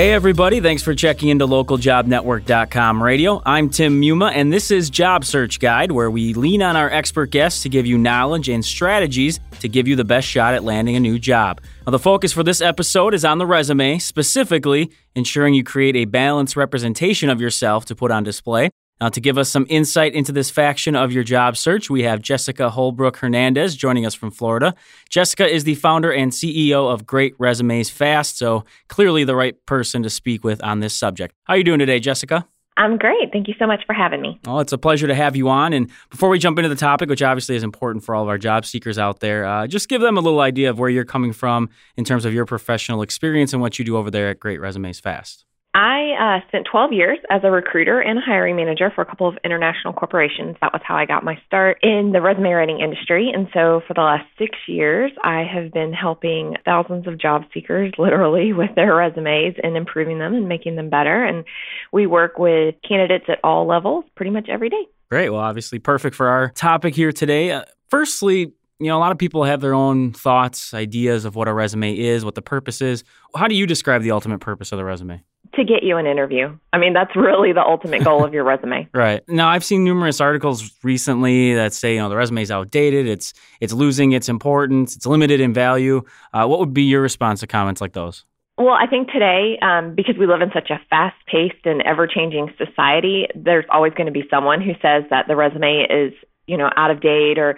Hey, everybody. Thanks for checking into localjobnetwork.com radio. I'm Tim Muma, and this is Job Search Guide, where we lean on our expert guests to give you knowledge and strategies to give you the best shot at landing a new job. Now, the focus for this episode is on the resume, specifically ensuring you create a balanced representation of yourself to put on display. Now, to give us some insight into this faction of your job search, we have Jessica Holbrook Hernandez joining us from Florida. Jessica is the founder and CEO of Great Resumes Fast, so clearly the right person to speak with on this subject. How are you doing today, Jessica? I'm great. Thank you so much for having me. Well, it's a pleasure to have you on. And before we jump into the topic, which obviously is important for all of our job seekers out there, uh, just give them a little idea of where you're coming from in terms of your professional experience and what you do over there at Great Resumes Fast. I uh, spent 12 years as a recruiter and hiring manager for a couple of international corporations. That was how I got my start in the resume writing industry. And so for the last six years, I have been helping thousands of job seekers literally with their resumes and improving them and making them better. And we work with candidates at all levels pretty much every day. Great. Well, obviously, perfect for our topic here today. Uh, firstly, you know, a lot of people have their own thoughts, ideas of what a resume is, what the purpose is. How do you describe the ultimate purpose of the resume? To get you an interview. I mean, that's really the ultimate goal of your resume. Right. Now, I've seen numerous articles recently that say, you know, the resume is outdated, it's it's losing its importance, it's limited in value. Uh, what would be your response to comments like those? Well, I think today, um, because we live in such a fast paced and ever changing society, there's always going to be someone who says that the resume is, you know, out of date or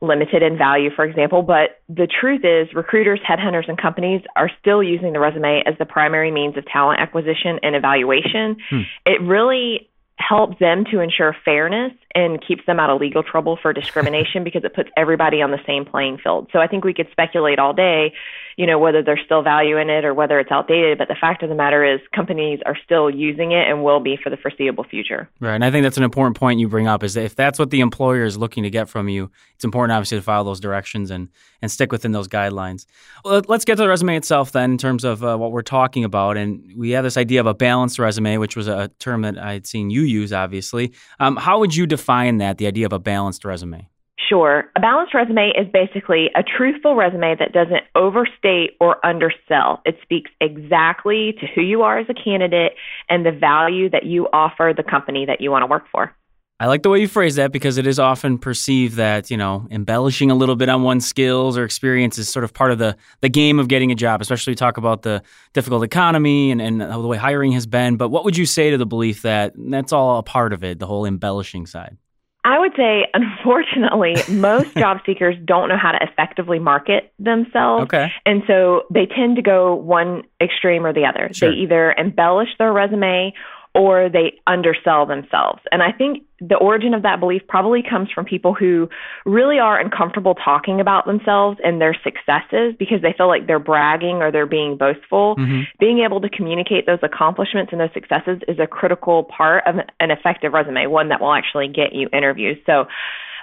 limited in value, for example. But the truth is, recruiters, headhunters, and companies are still using the resume as the primary means of talent acquisition and evaluation. Hmm. It really helps them to ensure fairness and keeps them out of legal trouble for discrimination because it puts everybody on the same playing field. So I think we could speculate all day, you know, whether there's still value in it or whether it's outdated, but the fact of the matter is companies are still using it and will be for the foreseeable future. Right. And I think that's an important point you bring up is that if that's what the employer is looking to get from you, it's important obviously to follow those directions and and stick within those guidelines. Well, let's get to the resume itself then in terms of uh, what we're talking about and we have this idea of a balanced resume, which was a term that I'd seen you use obviously. Um, how would you define that, the idea of a balanced resume? Sure. A balanced resume is basically a truthful resume that doesn't overstate or undersell. It speaks exactly to who you are as a candidate and the value that you offer the company that you want to work for. I like the way you phrase that because it is often perceived that, you know, embellishing a little bit on one's skills or experience is sort of part of the, the game of getting a job, especially we talk about the difficult economy and, and the way hiring has been. But what would you say to the belief that that's all a part of it, the whole embellishing side? I would say, unfortunately, most job seekers don't know how to effectively market themselves. Okay. And so they tend to go one extreme or the other. Sure. They either embellish their resume or they undersell themselves. And I think the origin of that belief probably comes from people who really are uncomfortable talking about themselves and their successes because they feel like they're bragging or they're being boastful. Mm-hmm. Being able to communicate those accomplishments and those successes is a critical part of an effective resume, one that will actually get you interviews. So,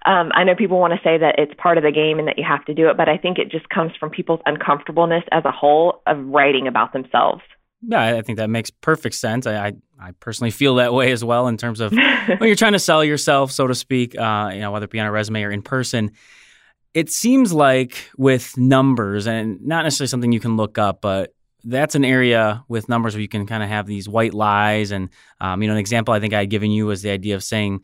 um, I know people want to say that it's part of the game and that you have to do it, but I think it just comes from people's uncomfortableness as a whole of writing about themselves. Yeah, I think that makes perfect sense. I, I, I personally feel that way as well in terms of when you're trying to sell yourself, so to speak. Uh, you know, whether it be on a resume or in person. It seems like with numbers, and not necessarily something you can look up, but that's an area with numbers where you can kind of have these white lies. And um, you know, an example I think I had given you was the idea of saying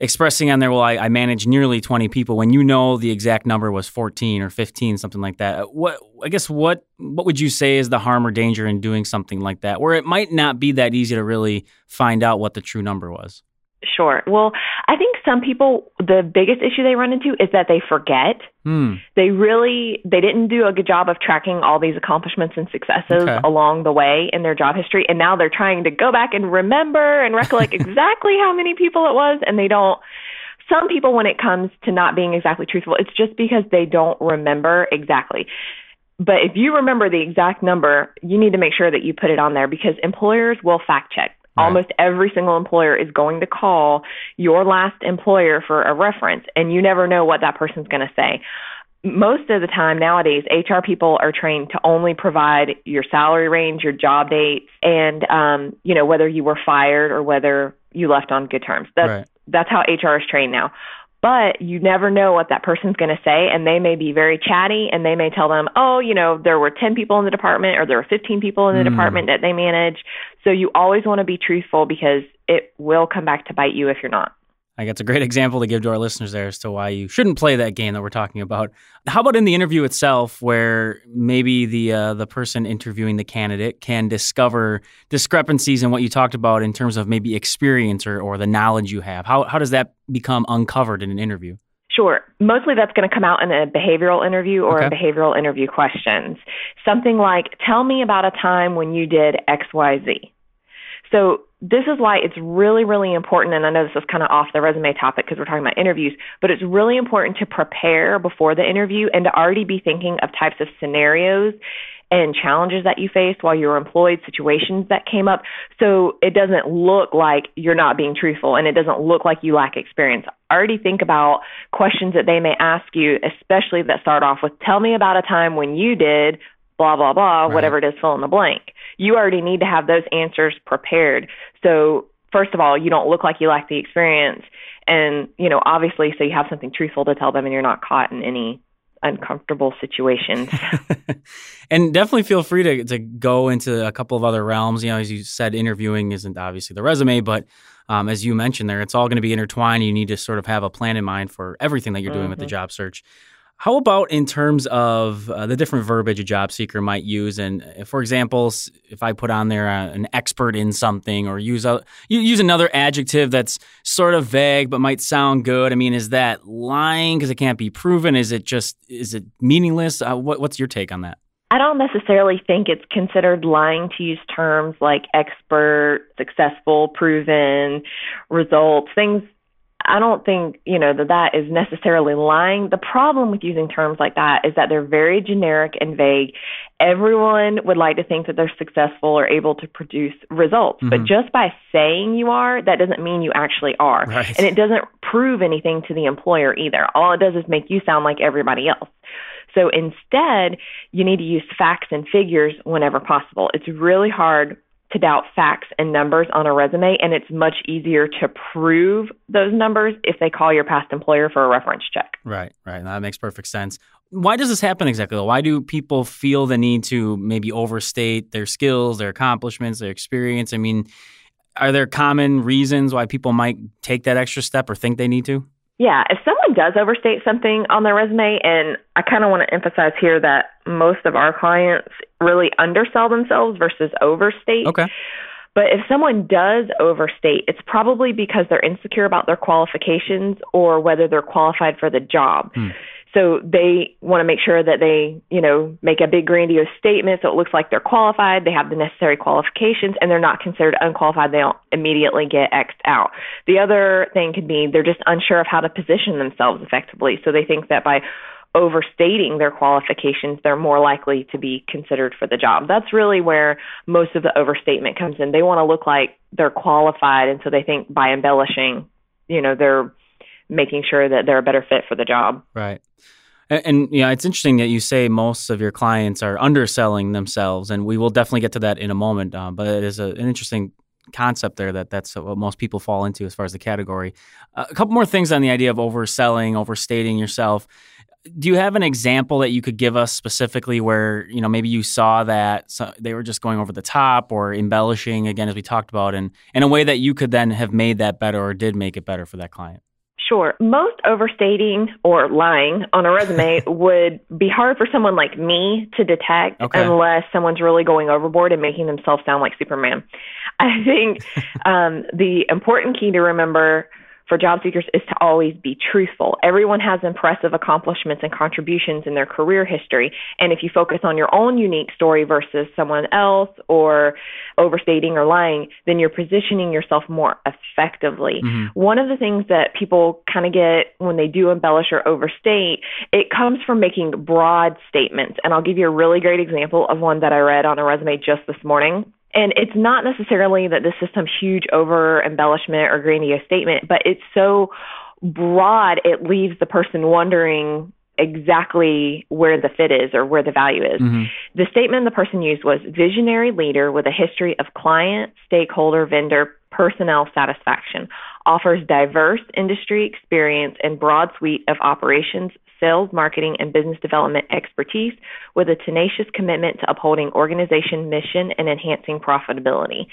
expressing on there, well, I, I manage nearly 20 people when you know the exact number was 14 or 15, something like that. Uh, what, I guess, what, what would you say is the harm or danger in doing something like that, where it might not be that easy to really find out what the true number was? Sure. Well, I think some people the biggest issue they run into is that they forget. Hmm. They really they didn't do a good job of tracking all these accomplishments and successes okay. along the way in their job history and now they're trying to go back and remember and recollect exactly how many people it was and they don't some people when it comes to not being exactly truthful, it's just because they don't remember exactly. But if you remember the exact number, you need to make sure that you put it on there because employers will fact check Right. Almost every single employer is going to call your last employer for a reference, and you never know what that person's going to say. Most of the time nowadays, HR people are trained to only provide your salary range, your job dates, and um, you know whether you were fired or whether you left on good terms. That's right. that's how HR is trained now. But you never know what that person's going to say and they may be very chatty and they may tell them oh you know there were 10 people in the department or there were 15 people in the mm. department that they manage so you always want to be truthful because it will come back to bite you if you're not I guess a great example to give to our listeners there as to why you shouldn't play that game that we're talking about. How about in the interview itself, where maybe the uh, the person interviewing the candidate can discover discrepancies in what you talked about in terms of maybe experience or, or the knowledge you have? How how does that become uncovered in an interview? Sure. Mostly that's going to come out in a behavioral interview or okay. behavioral interview questions. Something like, tell me about a time when you did XYZ. So this is why it's really, really important. And I know this is kind of off the resume topic because we're talking about interviews, but it's really important to prepare before the interview and to already be thinking of types of scenarios and challenges that you faced while you were employed, situations that came up. So it doesn't look like you're not being truthful and it doesn't look like you lack experience. Already think about questions that they may ask you, especially that start off with, tell me about a time when you did blah, blah, blah, right. whatever it is, fill in the blank. You already need to have those answers prepared. So, first of all, you don't look like you lack the experience. And, you know, obviously, so you have something truthful to tell them and you're not caught in any uncomfortable situations. and definitely feel free to, to go into a couple of other realms. You know, as you said, interviewing isn't obviously the resume, but um, as you mentioned there, it's all going to be intertwined. You need to sort of have a plan in mind for everything that you're doing mm-hmm. with the mm-hmm. job search. How about in terms of uh, the different verbiage a job seeker might use? And uh, for example, if I put on there uh, an expert in something or use a use another adjective that's sort of vague but might sound good. I mean, is that lying because it can't be proven? Is it just is it meaningless? Uh, what, what's your take on that? I don't necessarily think it's considered lying to use terms like expert, successful, proven, results, things I don't think, you know, that that is necessarily lying. The problem with using terms like that is that they're very generic and vague. Everyone would like to think that they're successful or able to produce results, mm-hmm. but just by saying you are, that doesn't mean you actually are. Right. And it doesn't prove anything to the employer either. All it does is make you sound like everybody else. So instead, you need to use facts and figures whenever possible. It's really hard to doubt facts and numbers on a resume, and it's much easier to prove those numbers if they call your past employer for a reference check. Right, right. That makes perfect sense. Why does this happen exactly? Why do people feel the need to maybe overstate their skills, their accomplishments, their experience? I mean, are there common reasons why people might take that extra step or think they need to? Yeah, if someone does overstate something on their resume, and I kind of want to emphasize here that most of our clients really undersell themselves versus overstate. Okay. But if someone does overstate, it's probably because they're insecure about their qualifications or whether they're qualified for the job. Hmm. So they want to make sure that they, you know, make a big grandiose statement so it looks like they're qualified, they have the necessary qualifications, and they're not considered unqualified. They don't immediately get X'd out. The other thing could be they're just unsure of how to position themselves effectively. So they think that by overstating their qualifications, they're more likely to be considered for the job. That's really where most of the overstatement comes in. They want to look like they're qualified, and so they think by embellishing, you know, they're making sure that they're a better fit for the job. Right. And, and yeah, it's interesting that you say most of your clients are underselling themselves, and we will definitely get to that in a moment. Um, but it is a, an interesting concept there that that's what most people fall into as far as the category. Uh, a couple more things on the idea of overselling, overstating yourself. Do you have an example that you could give us specifically where you know maybe you saw that so they were just going over the top or embellishing again as we talked about, and in a way that you could then have made that better or did make it better for that client? Sure. Most overstating or lying on a resume would be hard for someone like me to detect okay. unless someone's really going overboard and making themselves sound like Superman. I think um, the important key to remember for job seekers is to always be truthful. Everyone has impressive accomplishments and contributions in their career history. And if you focus on your own unique story versus someone else or overstating or lying, then you're positioning yourself more effectively. Mm-hmm. One of the things that people kind of get when they do embellish or overstate, it comes from making broad statements. And I'll give you a really great example of one that I read on a resume just this morning. And it's not necessarily that this is some huge over embellishment or grandiose statement, but it's so broad, it leaves the person wondering exactly where the fit is or where the value is. Mm-hmm. The statement the person used was visionary leader with a history of client, stakeholder, vendor, personnel satisfaction. Offers diverse industry experience and broad suite of operations, sales, marketing, and business development expertise with a tenacious commitment to upholding organization mission and enhancing profitability.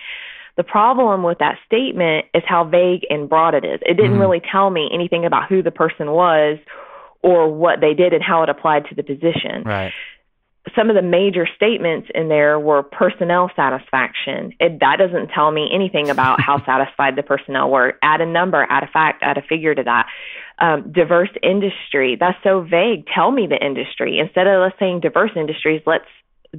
The problem with that statement is how vague and broad it is. It didn't mm-hmm. really tell me anything about who the person was or what they did and how it applied to the position. Right some of the major statements in there were personnel satisfaction. It, that doesn't tell me anything about how satisfied the personnel were. Add a number, add a fact, add a figure to that. Um, diverse industry. That's so vague. Tell me the industry. Instead of us saying diverse industries, let's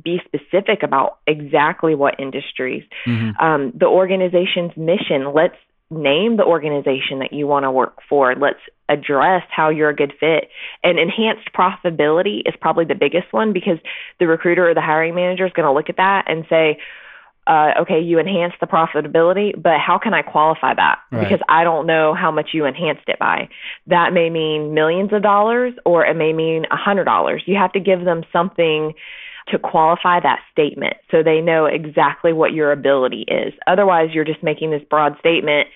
be specific about exactly what industries. Mm-hmm. Um, the organization's mission. Let's name the organization that you want to work for. Let's address how you're a good fit. And enhanced profitability is probably the biggest one because the recruiter or the hiring manager is going to look at that and say, uh, okay, you enhanced the profitability, but how can I qualify that? Right. Because I don't know how much you enhanced it by. That may mean millions of dollars or it may mean a hundred dollars. You have to give them something to qualify that statement so they know exactly what your ability is. Otherwise, you're just making this broad statement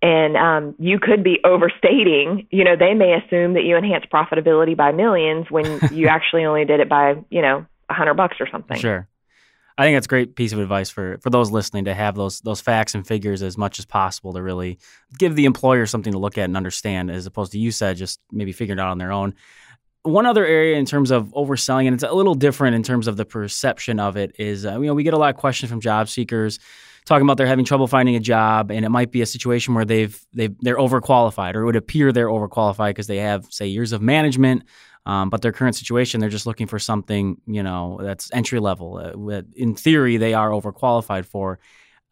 and um, you could be overstating. You know, they may assume that you enhance profitability by millions when you actually only did it by, you know, a hundred bucks or something. Sure. I think that's a great piece of advice for, for those listening to have those those facts and figures as much as possible to really give the employer something to look at and understand, as opposed to you said just maybe figuring it out on their own one other area in terms of overselling, and it's a little different in terms of the perception of it, is uh, you know we get a lot of questions from job seekers talking about they're having trouble finding a job, and it might be a situation where they've they they're overqualified, or it would appear they're overqualified because they have say years of management, um, but their current situation they're just looking for something you know that's entry level. Uh, in theory, they are overqualified for.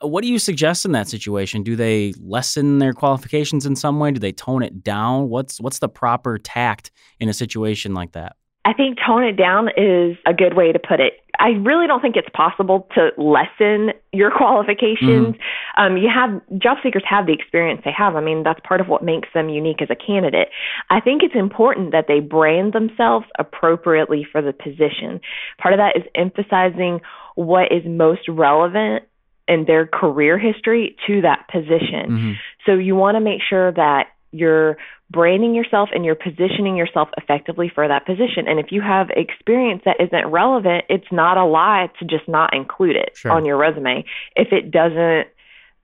What do you suggest in that situation? Do they lessen their qualifications in some way? Do they tone it down? What's what's the proper tact in a situation like that? I think tone it down is a good way to put it. I really don't think it's possible to lessen your qualifications. Mm-hmm. Um, you have job seekers have the experience they have. I mean, that's part of what makes them unique as a candidate. I think it's important that they brand themselves appropriately for the position. Part of that is emphasizing what is most relevant and their career history to that position. Mm-hmm. So you want to make sure that you're branding yourself and you're positioning yourself effectively for that position. And if you have experience that isn't relevant, it's not a lie to just not include it sure. on your resume if it doesn't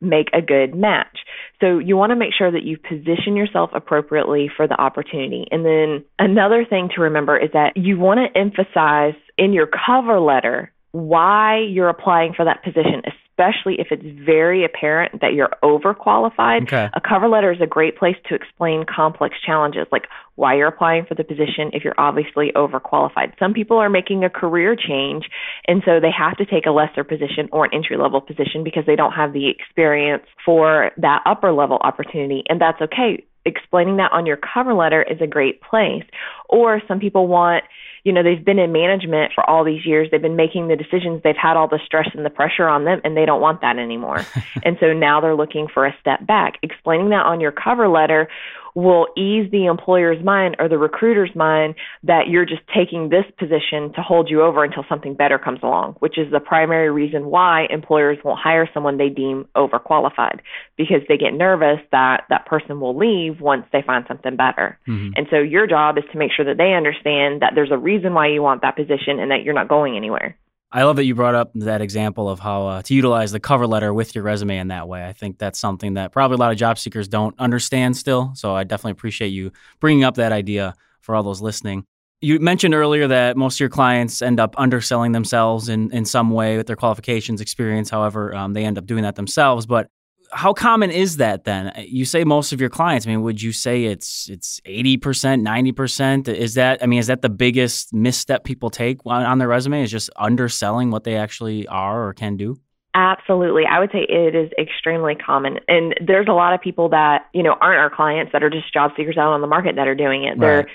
make a good match. So you want to make sure that you position yourself appropriately for the opportunity. And then another thing to remember is that you want to emphasize in your cover letter why you're applying for that position, especially if it's very apparent that you're overqualified. Okay. A cover letter is a great place to explain complex challenges, like why you're applying for the position if you're obviously overqualified. Some people are making a career change, and so they have to take a lesser position or an entry level position because they don't have the experience for that upper level opportunity, and that's okay. Explaining that on your cover letter is a great place. Or some people want you know, they've been in management for all these years. They've been making the decisions. They've had all the stress and the pressure on them, and they don't want that anymore. and so now they're looking for a step back. Explaining that on your cover letter will ease the employer's mind or the recruiter's mind that you're just taking this position to hold you over until something better comes along, which is the primary reason why employers won't hire someone they deem overqualified because they get nervous that that person will leave once they find something better. Mm-hmm. And so your job is to make sure that they understand that there's a reason why you want that position and that you're not going anywhere. I love that you brought up that example of how uh, to utilize the cover letter with your resume in that way. I think that's something that probably a lot of job seekers don't understand still. So I definitely appreciate you bringing up that idea for all those listening. You mentioned earlier that most of your clients end up underselling themselves in, in some way with their qualifications, experience, however, um, they end up doing that themselves. But how common is that then? You say most of your clients. I mean, would you say it's it's eighty percent, ninety percent? Is that I mean, is that the biggest misstep people take on, on their resume? Is just underselling what they actually are or can do? Absolutely. I would say it is extremely common. And there's a lot of people that, you know, aren't our clients that are just job seekers out on the market that are doing it. Right.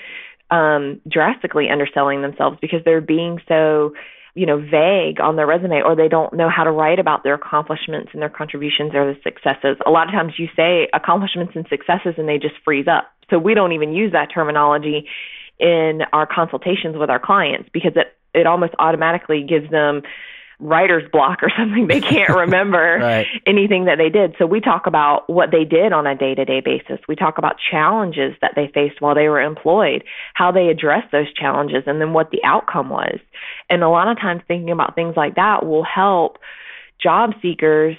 They're um, drastically underselling themselves because they're being so you know vague on their resume or they don't know how to write about their accomplishments and their contributions or the successes. A lot of times you say accomplishments and successes and they just freeze up. So we don't even use that terminology in our consultations with our clients because it it almost automatically gives them writer's block or something. They can't remember right. anything that they did. So we talk about what they did on a day to day basis. We talk about challenges that they faced while they were employed, how they addressed those challenges, and then what the outcome was. And a lot of times thinking about things like that will help job seekers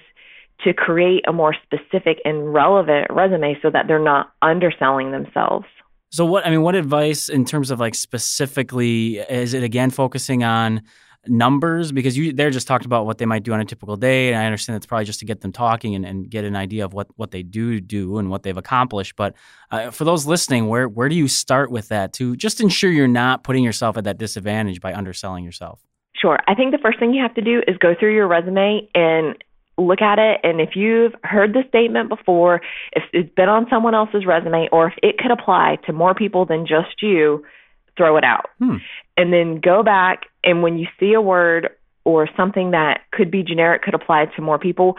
to create a more specific and relevant resume so that they're not underselling themselves. So what I mean, what advice in terms of like specifically is it again focusing on numbers because you they're just talked about what they might do on a typical day and I understand it's probably just to get them talking and, and get an idea of what what they do do and what they've accomplished but uh, for those listening where where do you start with that to just ensure you're not putting yourself at that disadvantage by underselling yourself Sure. I think the first thing you have to do is go through your resume and look at it and if you've heard the statement before, if it's been on someone else's resume or if it could apply to more people than just you, throw it out. Hmm. And then go back and when you see a word or something that could be generic could apply to more people,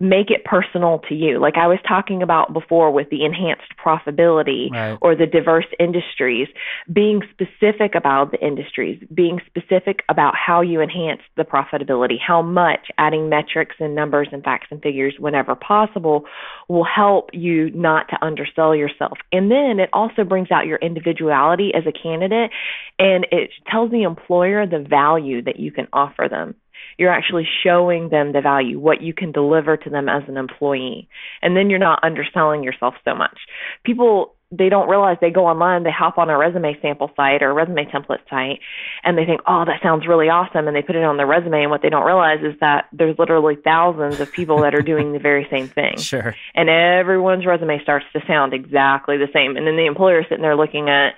make it personal to you. Like I was talking about before with the enhanced profitability right. or the diverse industries, being specific about the industries, being specific about how you enhance the profitability, how much adding metrics and numbers and facts and figures whenever possible will help you not to undersell yourself. And then it also brings out your individuality as a candidate and it tells the employer the value that you can offer them you're actually showing them the value, what you can deliver to them as an employee. And then you're not underselling yourself so much. People they don't realize they go online, they hop on a resume sample site or a resume template site, and they think, oh, that sounds really awesome. And they put it on their resume. And what they don't realize is that there's literally thousands of people that are doing the very same thing. Sure. And everyone's resume starts to sound exactly the same. And then the employer is sitting there looking at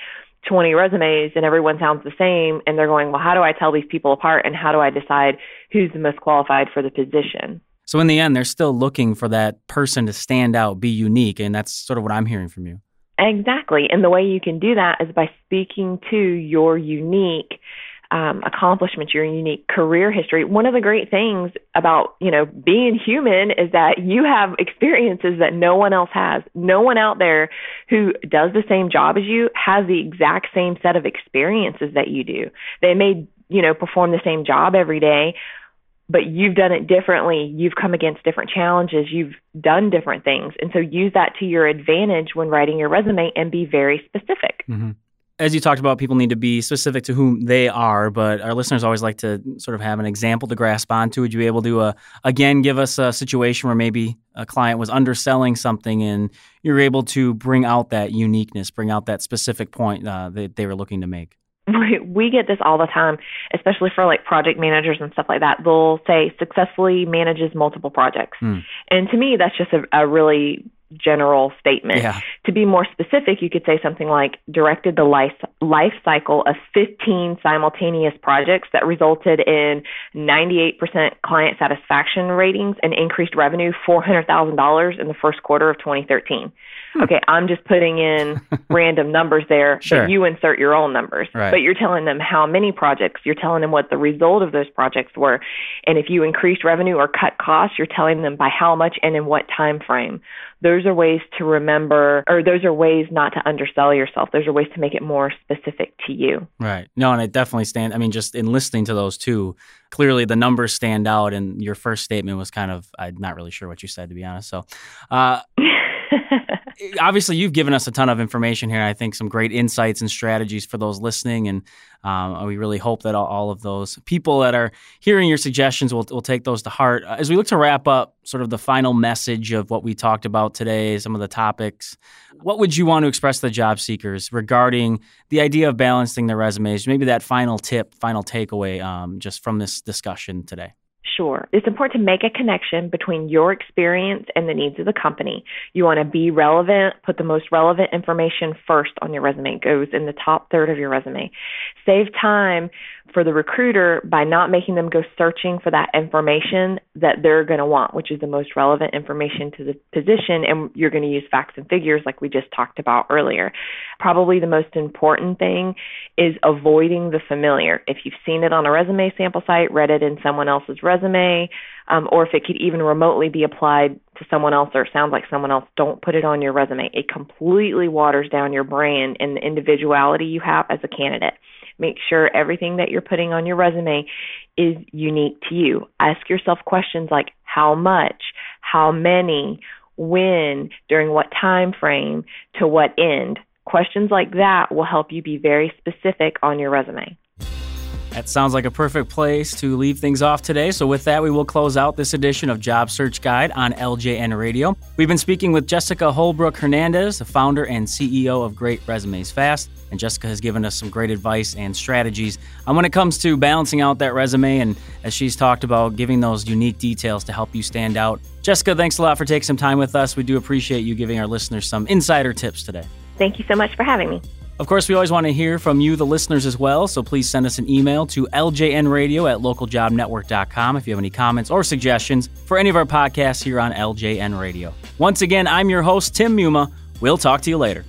20 resumes and everyone sounds the same and they're going, well, how do I tell these people apart and how do I decide who's the most qualified for the position? So in the end, they're still looking for that person to stand out, be unique, and that's sort of what I'm hearing from you. Exactly. And the way you can do that is by speaking to your unique um, accomplishments, your unique career history. One of the great things about you know being human is that you have experiences that no one else has. No one out there who does the same job as you has the exact same set of experiences that you do. They may you know perform the same job every day, but you've done it differently. You've come against different challenges. You've done different things. And so use that to your advantage when writing your resume and be very specific. Mm-hmm as you talked about, people need to be specific to whom they are, but our listeners always like to sort of have an example to grasp onto. Would you be able to, uh, again, give us a situation where maybe a client was underselling something and you're able to bring out that uniqueness, bring out that specific point uh, that they were looking to make? We get this all the time, especially for like project managers and stuff like that. They'll say successfully manages multiple projects. Hmm. And to me, that's just a, a really general statement. Yeah. To be more specific, you could say something like directed the life life cycle of 15 simultaneous projects that resulted in 98% client satisfaction ratings and increased revenue $400,000 in the first quarter of 2013. Hmm. Okay, I'm just putting in random numbers there, sure. but you insert your own numbers. Right. But you're telling them how many projects, you're telling them what the result of those projects were. And if you increased revenue or cut costs, you're telling them by how much and in what time frame those are ways to remember, or those are ways not to undersell yourself. Those are ways to make it more specific to you. Right. No, and it definitely stand. I mean, just in listening to those two, clearly the numbers stand out. And your first statement was kind of, I'm not really sure what you said, to be honest. So, uh, obviously you've given us a ton of information here. I think some great insights and strategies for those listening, and um, we really hope that all, all, of those people that are hearing your suggestions will, will take those to heart. Uh, as we look to wrap up, sort of the final message of what we talked about today, some of the topics. What would you want to express to the job seekers regarding the idea of balancing their resumes? Maybe that final tip, final takeaway, um, just from this discussion today. Sure. It's important to make a connection between your experience and the needs of the company. You want to be relevant, put the most relevant information first on your resume. It goes in the top third of your resume. Save time for the recruiter by not making them go searching for that information that they're going to want, which is the most relevant information to the position. And you're going to use facts and figures like we just talked about earlier. Probably the most important thing is avoiding the familiar. If you've seen it on a resume sample site, read it in someone else's resume, um, or if it could even remotely be applied to someone else or sounds like someone else, don't put it on your resume. It completely waters down your brand and the individuality you have as a candidate. Make sure everything that you're putting on your resume is unique to you. Ask yourself questions like how much, how many, when, during what time frame, to what end. Questions like that will help you be very specific on your resume. That sounds like a perfect place to leave things off today. So, with that, we will close out this edition of Job Search Guide on LJN Radio. We've been speaking with Jessica Holbrook Hernandez, the founder and CEO of Great Resumes Fast. And Jessica has given us some great advice and strategies on when it comes to balancing out that resume. And as she's talked about, giving those unique details to help you stand out. Jessica, thanks a lot for taking some time with us. We do appreciate you giving our listeners some insider tips today. Thank you so much for having me. Of course, we always want to hear from you, the listeners, as well. So please send us an email to ljnradio at localjobnetwork.com if you have any comments or suggestions for any of our podcasts here on LJN Radio. Once again, I'm your host, Tim Muma. We'll talk to you later.